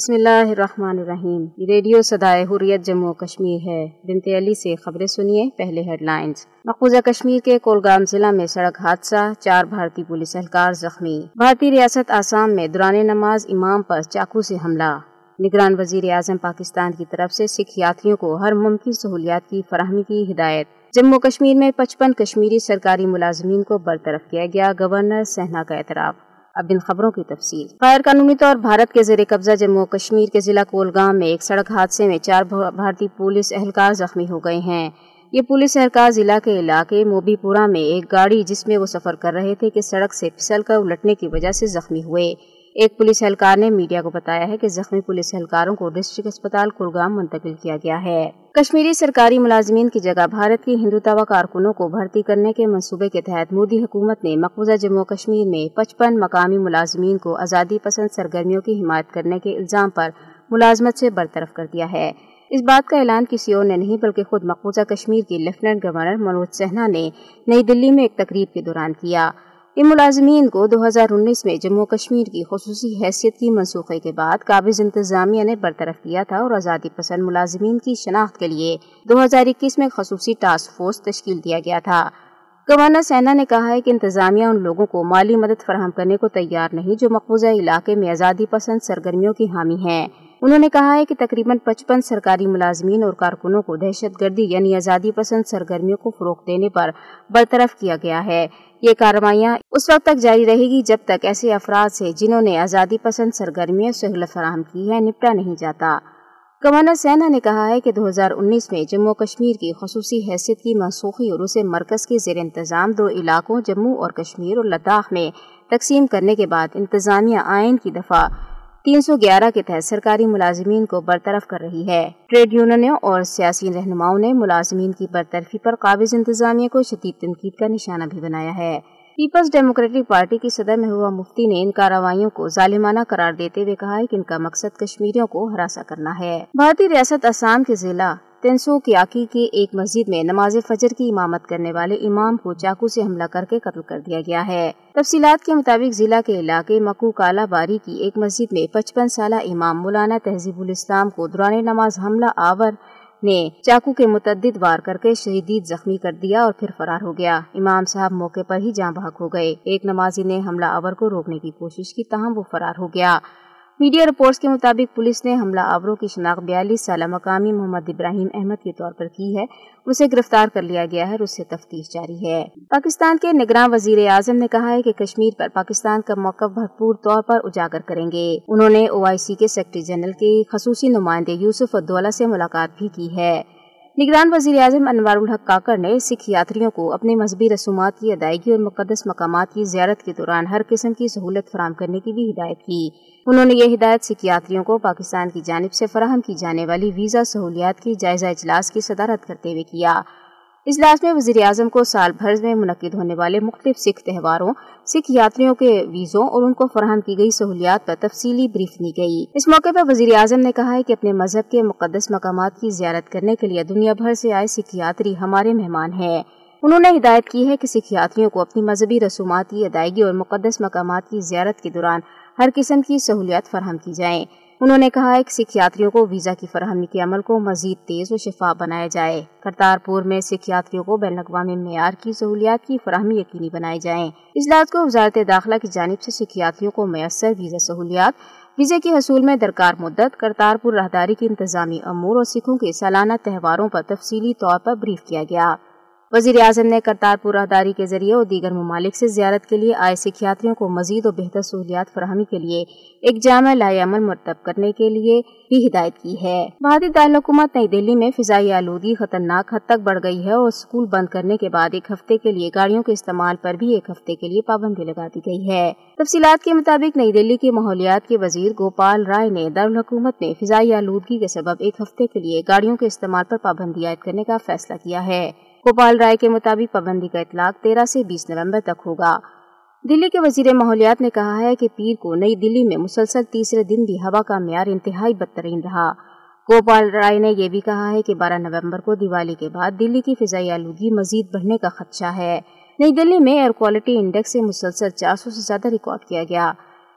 بسم اللہ الرحمن الرحیم۔ ریڈیو صدائے حریت جموں کشمیر ہے۔ بنت علی سے خبریں سنیے، پہلے ہیڈ لائنز مقبوضہ کشمیر کے کولگام ضلع میں سڑک حادثہ، چار بھارتی پولیس اہلکار زخمی۔ بھارتی ریاست آسام میں دوران نماز امام پر چاقو سے حملہ۔ نگران وزیر اعظم پاکستان کی طرف سے سکھ یاتریوں کو ہر ممکن سہولیات کی فراہمی کی ہدایت۔ جموں کشمیر میں پچپن کشمیری سرکاری ملازمین کو برطرف کیا گیا، گورنر سہنا کا اعتراف۔ اب ان خبروں کی تفصیل۔ غیر قانونی طور بھارت کے زیر قبضہ جموں کشمیر کے ضلع کولگام میں ایک سڑک حادثے میں چار بھارتی پولیس اہلکار زخمی ہو گئے ہیں۔ یہ پولیس اہلکار ضلع کے علاقے موبی پورہ میں ایک گاڑی جس میں وہ سفر کر رہے تھے کہ سڑک سے پھسل کر الٹنے کی وجہ سے زخمی ہوئے۔ ایک پولیس اہلکار نے میڈیا کو بتایا ہے کہ زخمی پولیس اہلکاروں کو ڈسٹرکٹ اسپتال کلگام منتقل کیا گیا ہے۔ کشمیری سرکاری ملازمین کی جگہ بھارت کی ہندوتوا کارکنوں کو بھرتی کرنے کے منصوبے کے تحت مودی حکومت نے مقبوضہ جموں کشمیر میں پچپن مقامی ملازمین کو آزادی پسند سرگرمیوں کی حمایت کرنے کے الزام پر ملازمت سے برطرف کر دیا ہے۔ اس بات کا اعلان کسی اور نے نہیں، بلکہ خود مقبوضہ کشمیر کی لیفٹنٹ گورنر منوج سہنا نے نئی دلی میں ایک تقریب کے دوران کیا۔ ان ملازمین کو دو ہزار انیس میں جموں کشمیر کی خصوصی حیثیت کی منسوخی کے بعد قابض انتظامیہ نے برطرف کیا تھا اور آزادی پسند ملازمین کی شناخت کے لیے دو ہزار اکیس میں خصوصی ٹاسک فورس تشکیل دیا گیا تھا۔ گورنر سینا نے کہا ہے کہ انتظامیہ ان لوگوں کو مالی مدد فراہم کرنے کو تیار نہیں جو مقبوضہ علاقے میں آزادی پسند سرگرمیوں کی حامی ہیں۔ انہوں نے کہا ہے کہ تقریباً پچپن سرکاری ملازمین اور کارکنوں کو دہشت گردی یعنی آزادی پسند سرگرمیوں کو فروغ دینے پر برطرف کیا گیا ہے۔ یہ کارروائیاں اس وقت تک جاری رہے گی جب تک ایسے افراد سے جنہوں نے آزادی پسند سرگرمیوں سہولت فراہم کی ہے نپٹا نہیں جاتا۔ گورنر سینا نے کہا ہے کہ دو ہزار انیس میں جموں کشمیر کی خصوصی حیثیت کی منسوخی اور اسے مرکز کے زیر انتظام دو علاقوں جموں اور کشمیر اور لداخ میں تقسیم کرنے کے بعد انتظامیہ آئین کی دفعہ تین سو گیارہ کے تحت سرکاری ملازمین کو برطرف کر رہی ہے۔ ٹریڈ یونینوں اور سیاسی رہنماؤں نے ملازمین کی برطرفی پر قابض انتظامیہ کو شدید تنقید کا نشانہ بھی بنایا ہے۔ پیپلز ڈیموکریٹک پارٹی کی صدر محبوبہ مفتی نے ان کارروائیوں کو ظالمانہ قرار دیتے ہوئے کہا ہے کہ ان کا مقصد کشمیریوں کو ہراساں کرنا ہے۔ بھارتی ریاست آسام کے ضلع تینسو کیاکی کے ایک مسجد میں نماز فجر کی امامت کرنے والے امام کو چاقو سے حملہ کر کے قتل کر دیا گیا ہے۔ تفصیلات کے مطابق ضلع کے علاقے مکو کالا باری کی ایک مسجد میں پچپن سالہ امام مولانا تہذیب الاسلام کو دوران نماز حملہ آور نے چاقو کے متعدد وار کر کے شہیدید زخمی کر دیا اور پھر فرار ہو گیا۔ امام صاحب موقع پر ہی جاں بحق ہو گئے۔ ایک نمازی نے حملہ آور کو روکنے کی کوشش کی، تاہم وہ فرار ہو گیا۔ میڈیا رپورٹس کے مطابق پولیس نے حملہ آوروں کی شناخت بیالیس سالہ مقامی محمد ابراہیم احمد کے طور پر کی ہے۔ اسے گرفتار کر لیا گیا ہے اور اس سے تفتیش جاری ہے۔ پاکستان کے نگران وزیر اعظم نے کہا ہے کہ کشمیر پر پاکستان کا موقف بھرپور طور پر اجاگر کریں گے۔ انہوں نے او آئی سی کے سیکرٹری جنرل کے خصوصی نمائندے یوسف الدولہ سے ملاقات بھی کی ہے۔ نگران وزیر اعظم انوار الحق کاکر نے سکھ یاتریوں کو اپنے مذہبی رسومات کی ادائیگی اور مقدس مقامات کی زیارت کے دوران ہر قسم کی سہولت فراہم کرنے کی بھی ہدایت کی۔ انہوں نے یہ ہدایت سکھ یاتریوں کو پاکستان کی جانب سے فراہم کی جانے والی ویزا سہولیات کی جائزہ اجلاس کی صدارت کرتے ہوئے کیا۔ اجلاس میں وزیر اعظم کو سال بھر میں منعقد ہونے والے مختلف سکھ تہواروں، سکھ یاتریوں کے ویزوں اور ان کو فراہم کی گئی سہولیات پر تفصیلی بریف دی گئی۔ اس موقع پر وزیر اعظم نے کہا ہے کہ اپنے مذہب کے مقدس مقامات کی زیارت کرنے کے لیے دنیا بھر سے آئے سکھ یاتری ہمارے مہمان ہیں۔ انہوں نے ہدایت کی ہے کہ سکھ یاتریوں کو اپنی مذہبی رسومات کی ادائیگی اور مقدس مقامات کی زیارت کے دوران ہر قسم کی سہولیات فراہم کی جائیں۔ انہوں نے کہا کہ سکھ یاتریوں کو ویزا کی فراہمی کے عمل کو مزید تیز و شفاف بنایا جائے۔ کرتارپور میں سکھ یاتریوں کو بین الاقوامی معیار کی سہولیات کی فراہمی یقینی بنائی جائیں۔ اجلاس کو وزارت داخلہ کی جانب سے سکھ یاتریوں کو میسر ویزا سہولیات، ویزے کے حصول میں درکار مدت، کرتارپور راہداری کی انتظامی امور اور سکھوں کے سالانہ تہواروں پر تفصیلی طور پر بریف کیا گیا۔ وزیر اعظم نے کرتارپور راہداری کے ذریعے اور دیگر ممالک سے زیارت کے لیے آئے سکھیاتریوں کو مزید اور بہتر سہولیات فراہمی کے لیے ایک جامع لائے عمل مرتب کرنے کے لیے بھی ہدایت کی ہے۔ بھارتی دارالحکومت نئی دہلی میں فضائی آلودگی خطرناک حد تک بڑھ گئی ہے اور اسکول بند کرنے کے بعد ایک ہفتے کے لیے گاڑیوں کے استعمال پر بھی ایک ہفتے کے لیے پابندی لگا دی گئی ہے۔ تفصیلات کے مطابق نئی دہلی کے ماحولیات کے وزیر گوپال رائے نے دارالحکومت میں فضائی آلودگی کے سبب ایک ہفتے کے لیے گاڑیوں کے استعمال پر پابندی عائد کرنے کا فیصلہ کیا ہے۔ گوپال رائے کے مطابق پابندی کا اطلاق تیرہ سے بیس نومبر تک ہوگا۔ دلی کے وزیر ماحولیات نے کہا ہے کہ پیر کو نئی دلی میں مسلسل تیسرے دن بھی ہوا کا معیار انتہائی بدترین رہا۔ گوپال رائے نے یہ بھی کہا ہے کہ بارہ نومبر کو دیوالی کے بعد دلی کی فضائی آلودگی مزید بڑھنے کا خدشہ ہے۔ نئی دلی میں ایئر کوالٹی انڈیکس سے مسلسل چار سو سے زیادہ ریکارڈ کیا گیا۔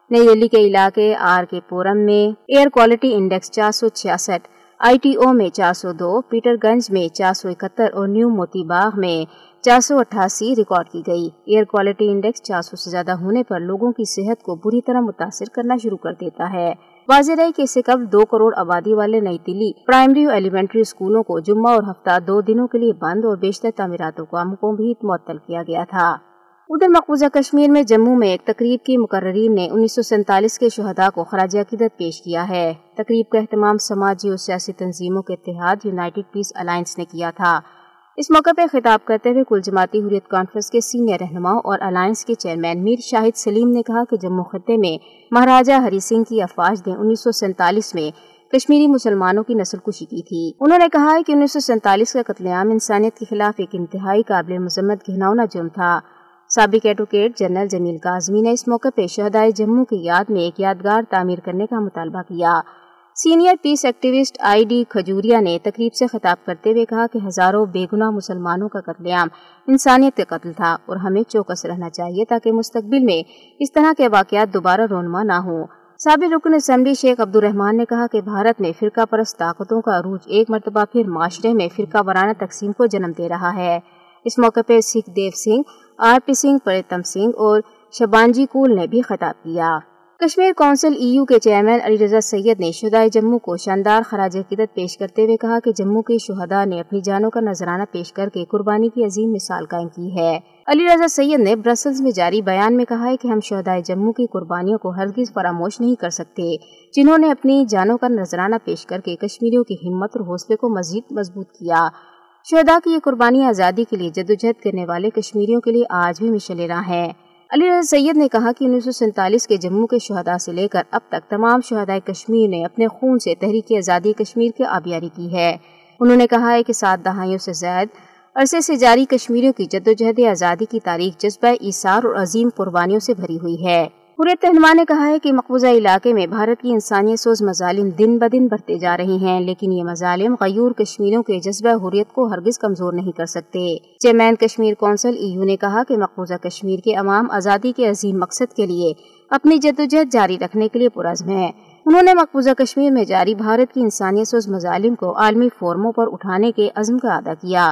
نئی دلی کے علاقے آر کے پورم میں ایئر کوالٹی انڈیکس چار سو چھیاسٹھ آئی ٹی او میں چار سو دو، پیٹر گنج میں چار سو اکہتر اور نیو موتی باغ میں چار سو اٹھاسی ریکارڈ کی گئی۔ ایئر کوالٹی انڈیکس چار سو سے زیادہ ہونے پر لوگوں کی صحت کو بری طرح متاثر کرنا شروع کر دیتا ہے۔ واضح رہے کہ اس سے قبل دو کروڑ آبادی والے نئی دلی پرائمری اور ایلیمنٹری اسکولوں کو جمعہ اور ہفتہ دو دنوں کے لیے بند اور بیشتر تعمیراتوں کو بھی معطل کیا گیا تھا۔ ادھر مقبوضہ کشمیر میں جموں میں ایک تقریب کی مقررین نے انیس سو سینتالیس کے شہداء کو خراج عقیدت پیش کیا ہے۔ تقریب کا اہتمام سماجی اور سیاسی تنظیموں کے اتحاد، یونائٹڈ پیس الائنس نے کیا تھا۔ اس موقع پہ خطاب کرتے ہوئے کل جماعتی حریت کانفرنس کے سینئر رہنما اور الائنس کے چیئرمین میر شاہد سلیم نے کہا کہ جموں خطے میں مہاراجہ ہری سنگھ کی افواج نے انیس سو سینتالیس میں کشمیری مسلمانوں کی نسل کشی کی تھی۔ انہوں نے کہا کہ انیس سو سینتالیس کا قتل عام انسانیت کے خلاف ایک انتہائی قابل مذمت گھناؤنا جرم تھا۔ سابق ایڈوکیٹ جنرل جمیل کاظمی نے اس موقع پہ شہدائے جموں کی یاد میں ایک یادگار تعمیر کرنے کا مطالبہ کیا۔ Senior peace activist I D Khajuria نے تقریب سے خطاب کرتے ہوئے کہا کہ ہزاروں بے گناہ مسلمانوں کا قتل عام انسانیت کا قتل تھا اور ہمیں چوکس رہنا چاہیے تاکہ مستقبل میں اس طرح کے واقعات دوبارہ رونما نہ ہوں۔ سابق رکن اسمبلی شیخ عبد الرحمان نے کہا کہ بھارت میں فرقہ پرست طاقتوں کا عروج ایک مرتبہ پھر معاشرے میں فرقہ وارانہ تقسیم کو جنم دے رہا ہے۔ اس موقع پہ سکھ دیو سنگھ، آر پی سنگھ پریتم سنگھ اور شبانجی کول نے بھی خطاب کیا۔ کشمیر کونسل ای یو کے چیئرمین علی رضا سید نے شہدائے جموں کو شاندار خراج عقیدت پیش کرتے ہوئے کہا کہ جموں کے شہداء نے اپنی جانوں کا نذرانہ پیش کر کے قربانی کی عظیم مثال قائم کی ہے۔ علی رضا سید نے برسلز میں جاری بیان میں کہا ہے کہ ہم شہدائے جموں کی قربانیوں کو ہرگز فراموش نہیں کر سکتے، جنہوں نے اپنی جانوں کا نذرانہ پیش کر کے کشمیریوں کی ہمت اور حوصلے کو مزید مضبوط کیا۔ شہدا کی یہ قربانی آزادی کے لیے جدوجہد کرنے والے کشمیریوں کے لیے آج بھی مشل راہ ہے۔ علی رضا سید نے کہا کہ انیس سو سینتالیس کے جموں کے شہداء سے لے کر اب تک تمام شہداء کشمیر نے اپنے خون سے تحریک آزادی کشمیر کی آبیاری کی ہے۔ انہوں نے کہا ہے کہ سات دہائیوں سے زائد عرصے سے جاری کشمیریوں کی جدوجہد آزادی کی تاریخ جذبہ ایسار اور عظیم قربانیوں سے بھری ہوئی ہے۔ حریت رہنما نے کہا ہے کہ مقبوضہ علاقے میں بھارت کی انسانیت سوز مظالم دن بدن بڑھتے جا رہے ہیں، لیکن یہ مظالم غیور کشمیروں کے جذبہ حریت کو ہرگز کمزور نہیں کر سکتے۔ Chairman Kashmir council E U نے کہا کہ مقبوضہ کشمیر کے عوام آزادی کے عظیم مقصد کے لیے اپنی جدوجہد جاری رکھنے کے لیے پرعزم ہے۔ انہوں نے مقبوضہ کشمیر میں جاری بھارت کی انسانیت سوز مظالم کو عالمی فورموں پر اٹھانے کے عزم کا ادا کیا۔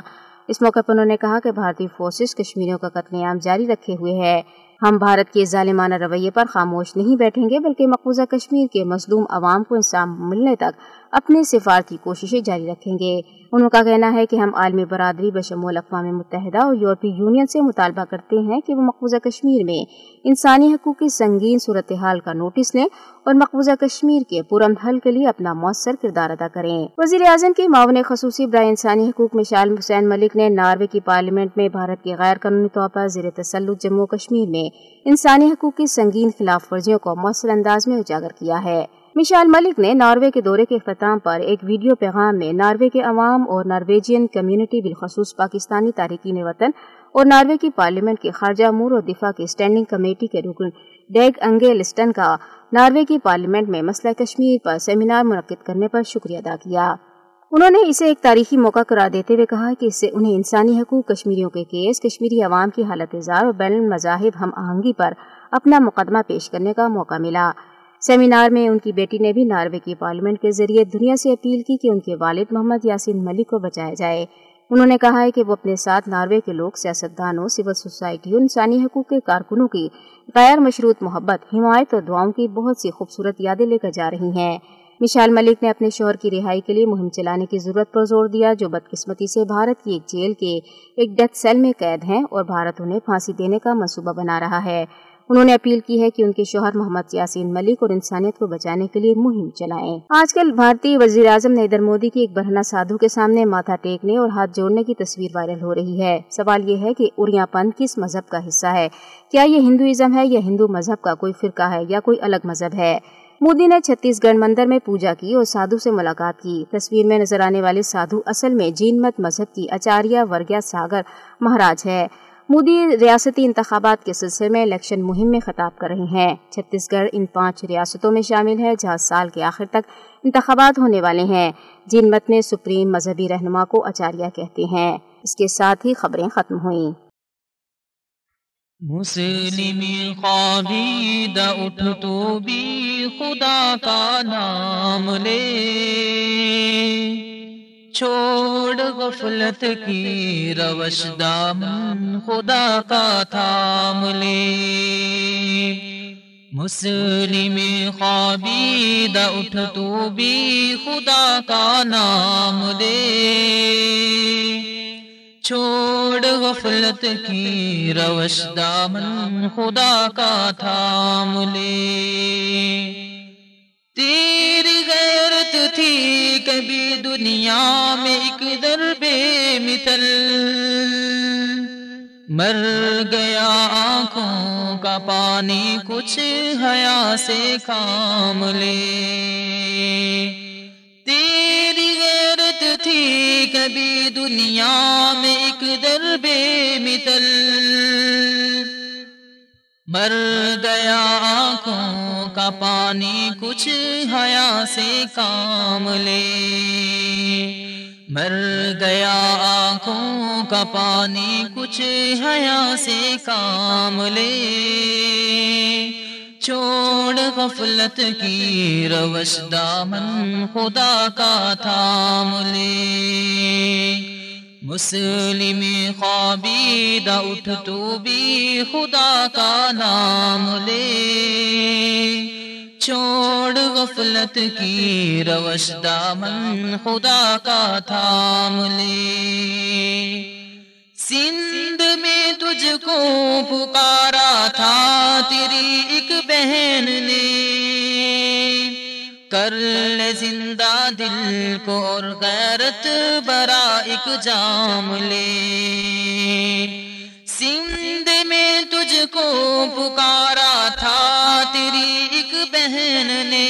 اس موقع پر انہوں نے کہا کہ بھارتی فورسز کشمیریوں کا قتل عام جاری رکھے ہوئے ہے ہم بھارت کے ظالمانہ رویے پر خاموش نہیں بیٹھیں گے بلکہ مقبوضہ کشمیر کے مظلوم عوام کو انسان ملنے تک اپنے سفارتی کوششیں جاری رکھیں گے۔ انہوں کا کہنا ہے کہ ہم عالمی برادری بشمول اقوام متحدہ اور یورپی یونین سے مطالبہ کرتے ہیں کہ وہ مقبوضہ کشمیر میں انسانی حقوق کی سنگین صورتحال کا نوٹس لیں اور مقبوضہ کشمیر کے پورم حل کے لیے اپنا مؤثر کردار ادا کریں۔ وزیر اعظم کے معاون خصوصی برائے انسانی حقوق مشال حسین ملک نے ناروے کی پارلیمنٹ میں بھارت کے غیر قانونی طور پر زیر تسلط جموں کشمیر میں انسانی حقوق کی سنگین خلاف ورزیوں کو مؤثر انداز میں اجاگر کیا ہے۔ مشال ملک نے ناروے کے دورے کے اختتام پر ایک ویڈیو پیغام میں ناروے کے عوام اور نارویجین کمیونٹی بالخصوص پاکستانی تارکین وطن اور ناروے کی پارلیمنٹ کے خارجہ امور اور دفاع کی اسٹینڈنگ کمیٹی کے رکن ڈیگ انگے لسٹن کا ناروے کی پارلیمنٹ میں مسئلہ کشمیر پر سیمینار منعقد کرنے پر شکریہ ادا کیا۔ انہوں نے اسے ایک تاریخی موقع قرار دیتے ہوئے کہا کہ اس سے انہیں انسانی حقوق، کشمیریوں کے کیس، کشمیری عوام کی حالت اظہار اور بین المذاہب ہم آہنگی پر اپنا مقدمہ پیش کرنے کا موقع ملا۔ سیمینار میں ان کی بیٹی نے بھی ناروے کی پارلیمنٹ کے ذریعے دنیا سے اپیل کی کہ ان کے والد محمد یاسین ملک کو بچایا جائے۔ انہوں نے کہا ہے کہ وہ اپنے ساتھ ناروے کے لوگ، سیاستدانوں، سول سوسائٹی اور انسانی حقوق کے کارکنوں کی غیر مشروط محبت، حمایت اور دعاؤں کی بہت سی خوبصورت یادیں لے کر جا رہی ہیں۔ مشال ملک نے اپنے شوہر کی رہائی کے لیے مہم چلانے کی ضرورت پر زور دیا، جو بدقسمتی سے بھارت کی ایک جیل کے ایک ڈیتھ سیل میں قید ہیں اور بھارت انہیں پھانسی دینے کا منصوبہ بنا رہا ہے۔ انہوں نے اپیل کی ہے کہ ان کے شوہر محمد یاسین ملک اور انسانیت کو بچانے کے لیے مہم چلائیں۔ آج کل بھارتی وزیر اعظم نریندر مودی کی ایک برہنہ سادھو کے سامنے ماتھا ٹیکنے اور ہاتھ جوڑنے کی تصویر وائرل ہو رہی ہے۔ سوال یہ ہے کہ اریا پنتھ کس مذہب کا حصہ ہے؟ کیا یہ ہندوازم ہے یا ہندو مذہب کا کوئی فرقہ ہے یا کوئی الگ مذہب ہے؟ مودی نے چھتیس گڑھ مندر میں پوجا کی اور سادھو سے ملاقات کی۔ تصویر میں نظر آنے والے سادھو اصل میں جین مت مذہب کی اچاریہ ورگیا ساگر مہاراج ہے۔ مودی ریاستی انتخابات کے سلسلے میں الیکشن مہم میں خطاب کر رہے ہیں۔ چھتیس گڑھ ان پانچ ریاستوں میں شامل ہے جہاں سال کے آخر تک انتخابات ہونے والے ہیں۔ جن مت میں سپریم مذہبی رہنما کو اچاریہ کہتے ہیں۔ اس کے ساتھ ہی خبریں ختم ہوئیں۔ اٹھ تو بھی خدا کا نام لے۔ چھوڑ غفلت کی روش دامن خدا کا تھام لے۔ مسلم خوابید اٹھ تو بھی خدا کا نام لے۔ چھوڑ غفلت کی روش دامن خدا کا تھام لے تیری غیرت تھی کبھی دنیا میں ایک در بے مثل۔ مر گیا آنکھوں کا پانی کچھ حیا سے کام لے تھی کبھی دنیا میں ایک در بے مثل۔ مر گیا آنکھوں کا پانی کچھ حیا سے کام لے۔ مر گیا آنکھوں کا پانی کچھ حیا سے کام لے۔ چھوڑ غفلت کی روش دامن خدا کا تھام لے مسلم خوابید اٹھ تو بھی خدا کا نام لے۔ چھوڑ غفلت کی روش دامن خدا کا تھام لے سندھ میں تجھ کو پکارا تھا تیری ایک بہن نے کر لے زندہ دل کو اور غیرت برا ایک جام لے۔ سندھ میں تجھ کو پکارا تھا تیری ایک بہن نے۔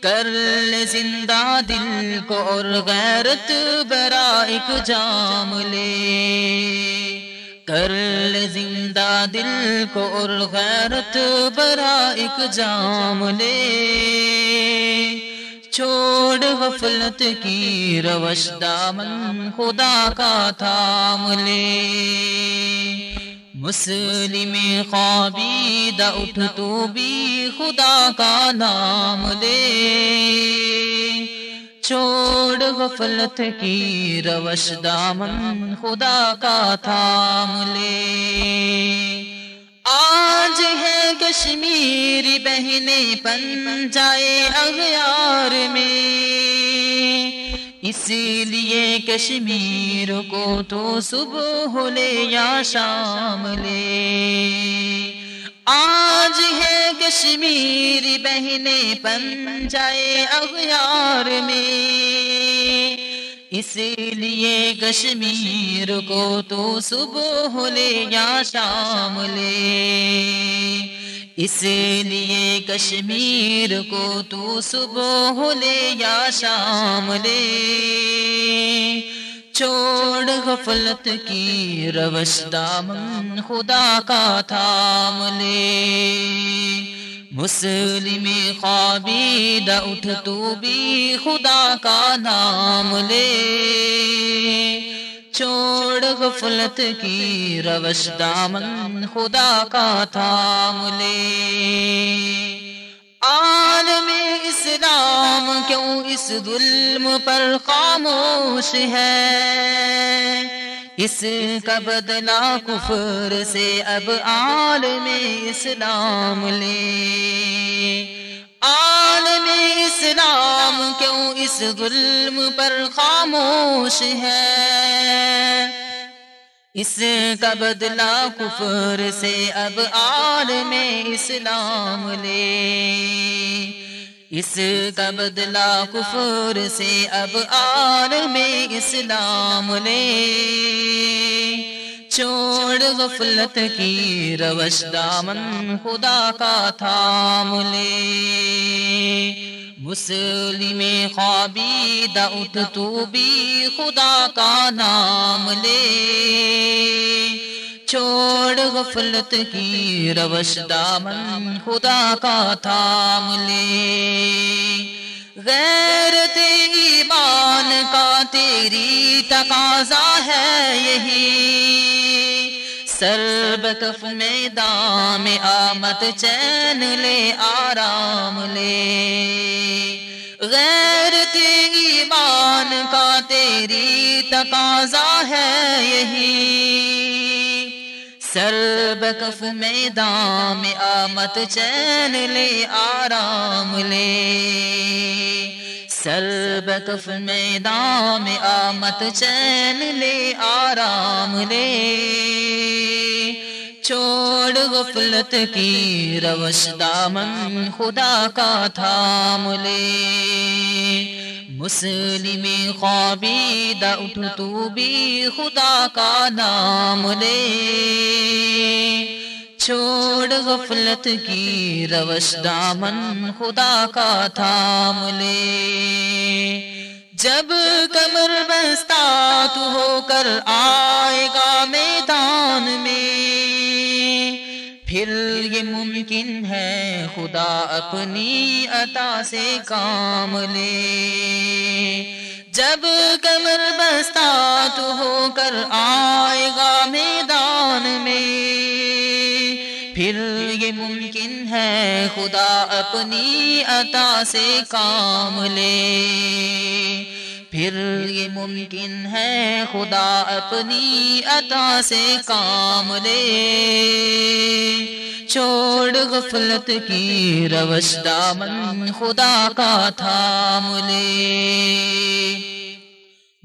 کر لے زندہ دل کو اور غیرت برا ایک جام لے۔ کر لے زندہ دل کو اور غیرت برا ایک جام لے۔ چھوڑ غفلت کی روش دامن خدا کا تھام لے۔ مسلم خوابید اٹھ تو بھی خدا کا نام لے۔ چھوڑ غفلت کی روش دامن خدا کا تھام لے۔ آج ہے کشمیری بہنے پن جائے اغیار میں۔ اسی لیے کشمیر کو تو صبح لے یا شام لے۔ آج ہے کشمیری بہنے پن جائے اغیار میں۔ اس لیے کشمیر کو تو صبح لے یا شام لے۔ اس لیے کشمیر کو تو صبح لے یا شام لے۔ چھوڑ غفلت کی، روش دامن خدا کا تھام لے۔ مسلم خوابید اٹھ تو بھی خدا کا نام لے۔ چھوڑ غفلت کی، روش دامن خدا کا تھام لے۔ عالم اسلام کیوں اس ظلم پر خاموش ہے؟ اس کا بدلا کفر سے اب عالم اسلام لے۔ عالم اسلام کیوں اس ظلم پر خاموش ہے؟ اس کا بدلہ کفر سے اب عالم اسلام لے۔ اس کا بدلہ کفر سے اب عالم اسلام لے۔ چھوڑ غفلت کی روش دامن خدا کا تھام لے۔ مسلم خوابی اٹھ تو بھی خدا کا نام لے۔ چھوڑ غفلت کی روش دامن خدا کا تھام لے۔ غیرت ایمان کا تیری تقاضا ہے یہی۔ سر بکف میں دام آمد چین لے، آرام لے۔ غیرت ایمان کا تیری تقاضا ہے یہی۔ سر بکف میں دام آمد چین لے، آرام لے۔ سر بکف میں دام چین لے، آرام لے۔ چھوڑ غفلت کی روش دامن خدا کا تھام لے۔ مسلم خوابی اٹھ تو بھی خدا کا نام لے۔ چھوڑ غفلت کی، روش دامن خدا کا تھام لے۔ جب کمر بستا تو ہو کر آئے گا میدان میں۔ پھر یہ ممکن ہے خدا اپنی عطا سے کام لے۔ جب کمر بستا تو ہو کر آئے گا میدان میں۔ پھر یہ ممکن ہے خدا اپنی عطا سے کام لے۔ پھر یہ ممکن ہے خدا اپنی عطا سے کام لے۔ چھوڑ غفلت کی روش دامن خدا کا تھام لے۔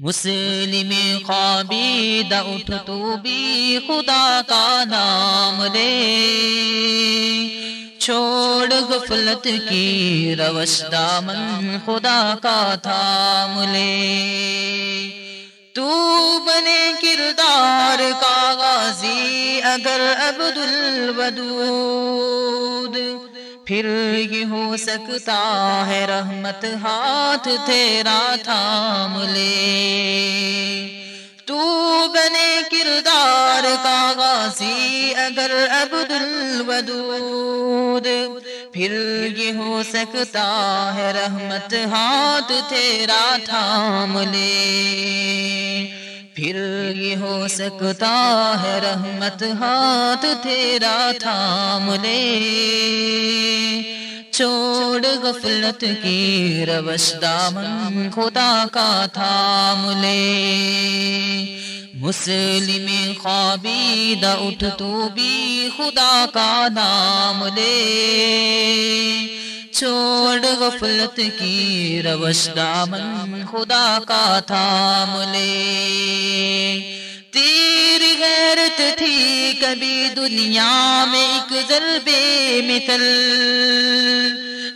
مسلم خوابی اٹھ تو بھی خدا کا نام لے۔ چھوڑ غفلت کی روش دامن خدا کا تھام لے۔ تو بنے کردار کا غازی اگر عبد الودود پھر یہ ہو سکتا ہے رحمت ہاتھ تیرا تھام لے۔ تو بنے کردار کا غازی اگر عبد الودود پھر یہ ہو سکتا ہے رحمت ہاتھ تیرا تھام لے۔ پھر یہ ہو سکتا ہے رحمت ہاتھ تیرا تھام لے۔ چھوڑ غفلت کی روش دامن خدا کا تھام لے۔ مسلم خوابی اٹھ تو بھی خدا کا نام لے۔ چھوڑ غفلت کی روش دامن خدا کا تھام لے تیری غیرت تھی کبھی دنیا میں ایک ضربے مثل۔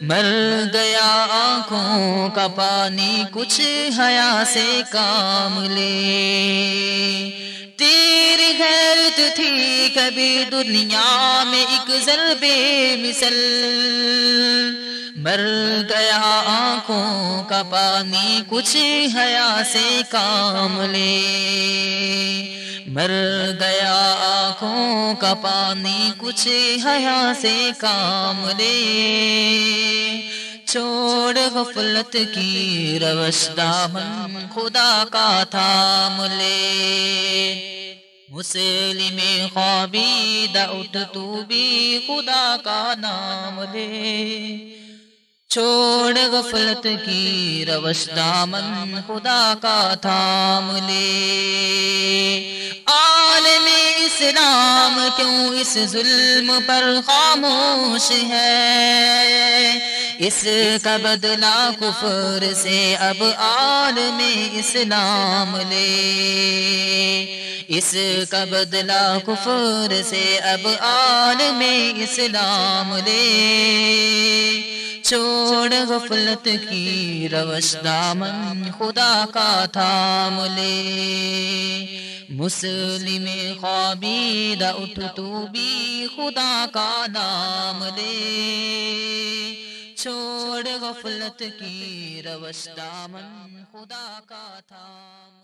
مر گیا آنکھوں کا پانی کچھ حیا سے کام لے۔ تیری غیرت تھی کبھی دنیا میں ایک ضربے مثل۔ مر گیا آنکھوں کا پانی، کچھ حیا سے کام لے۔ مر گیا آنکھوں کا پانی، کچھ حیا سے کام لے۔ چھوڑ غفلت کی روش دامن، خدا کا تھام لے۔ مسلم خوابی اٹھ تو بھی خدا کا نام لے۔ چھوڑ غفلت کی روش دامن خدا کا تھام لے عالم اسلام کیوں اس ظلم پر خاموش ہے اس کا بدلہ کفر سے اب آل میں اسلام لے اس کا بدلہ کفر سے اب آل میں اسلام لے چھوڑ غفلت کی روش دامن خدا کا تھام لے مسلم خوابیدہ اٹھ تو بھی خدا کا نام لے۔ چھوڑ غفلت کی روش دامن خدا کا تھام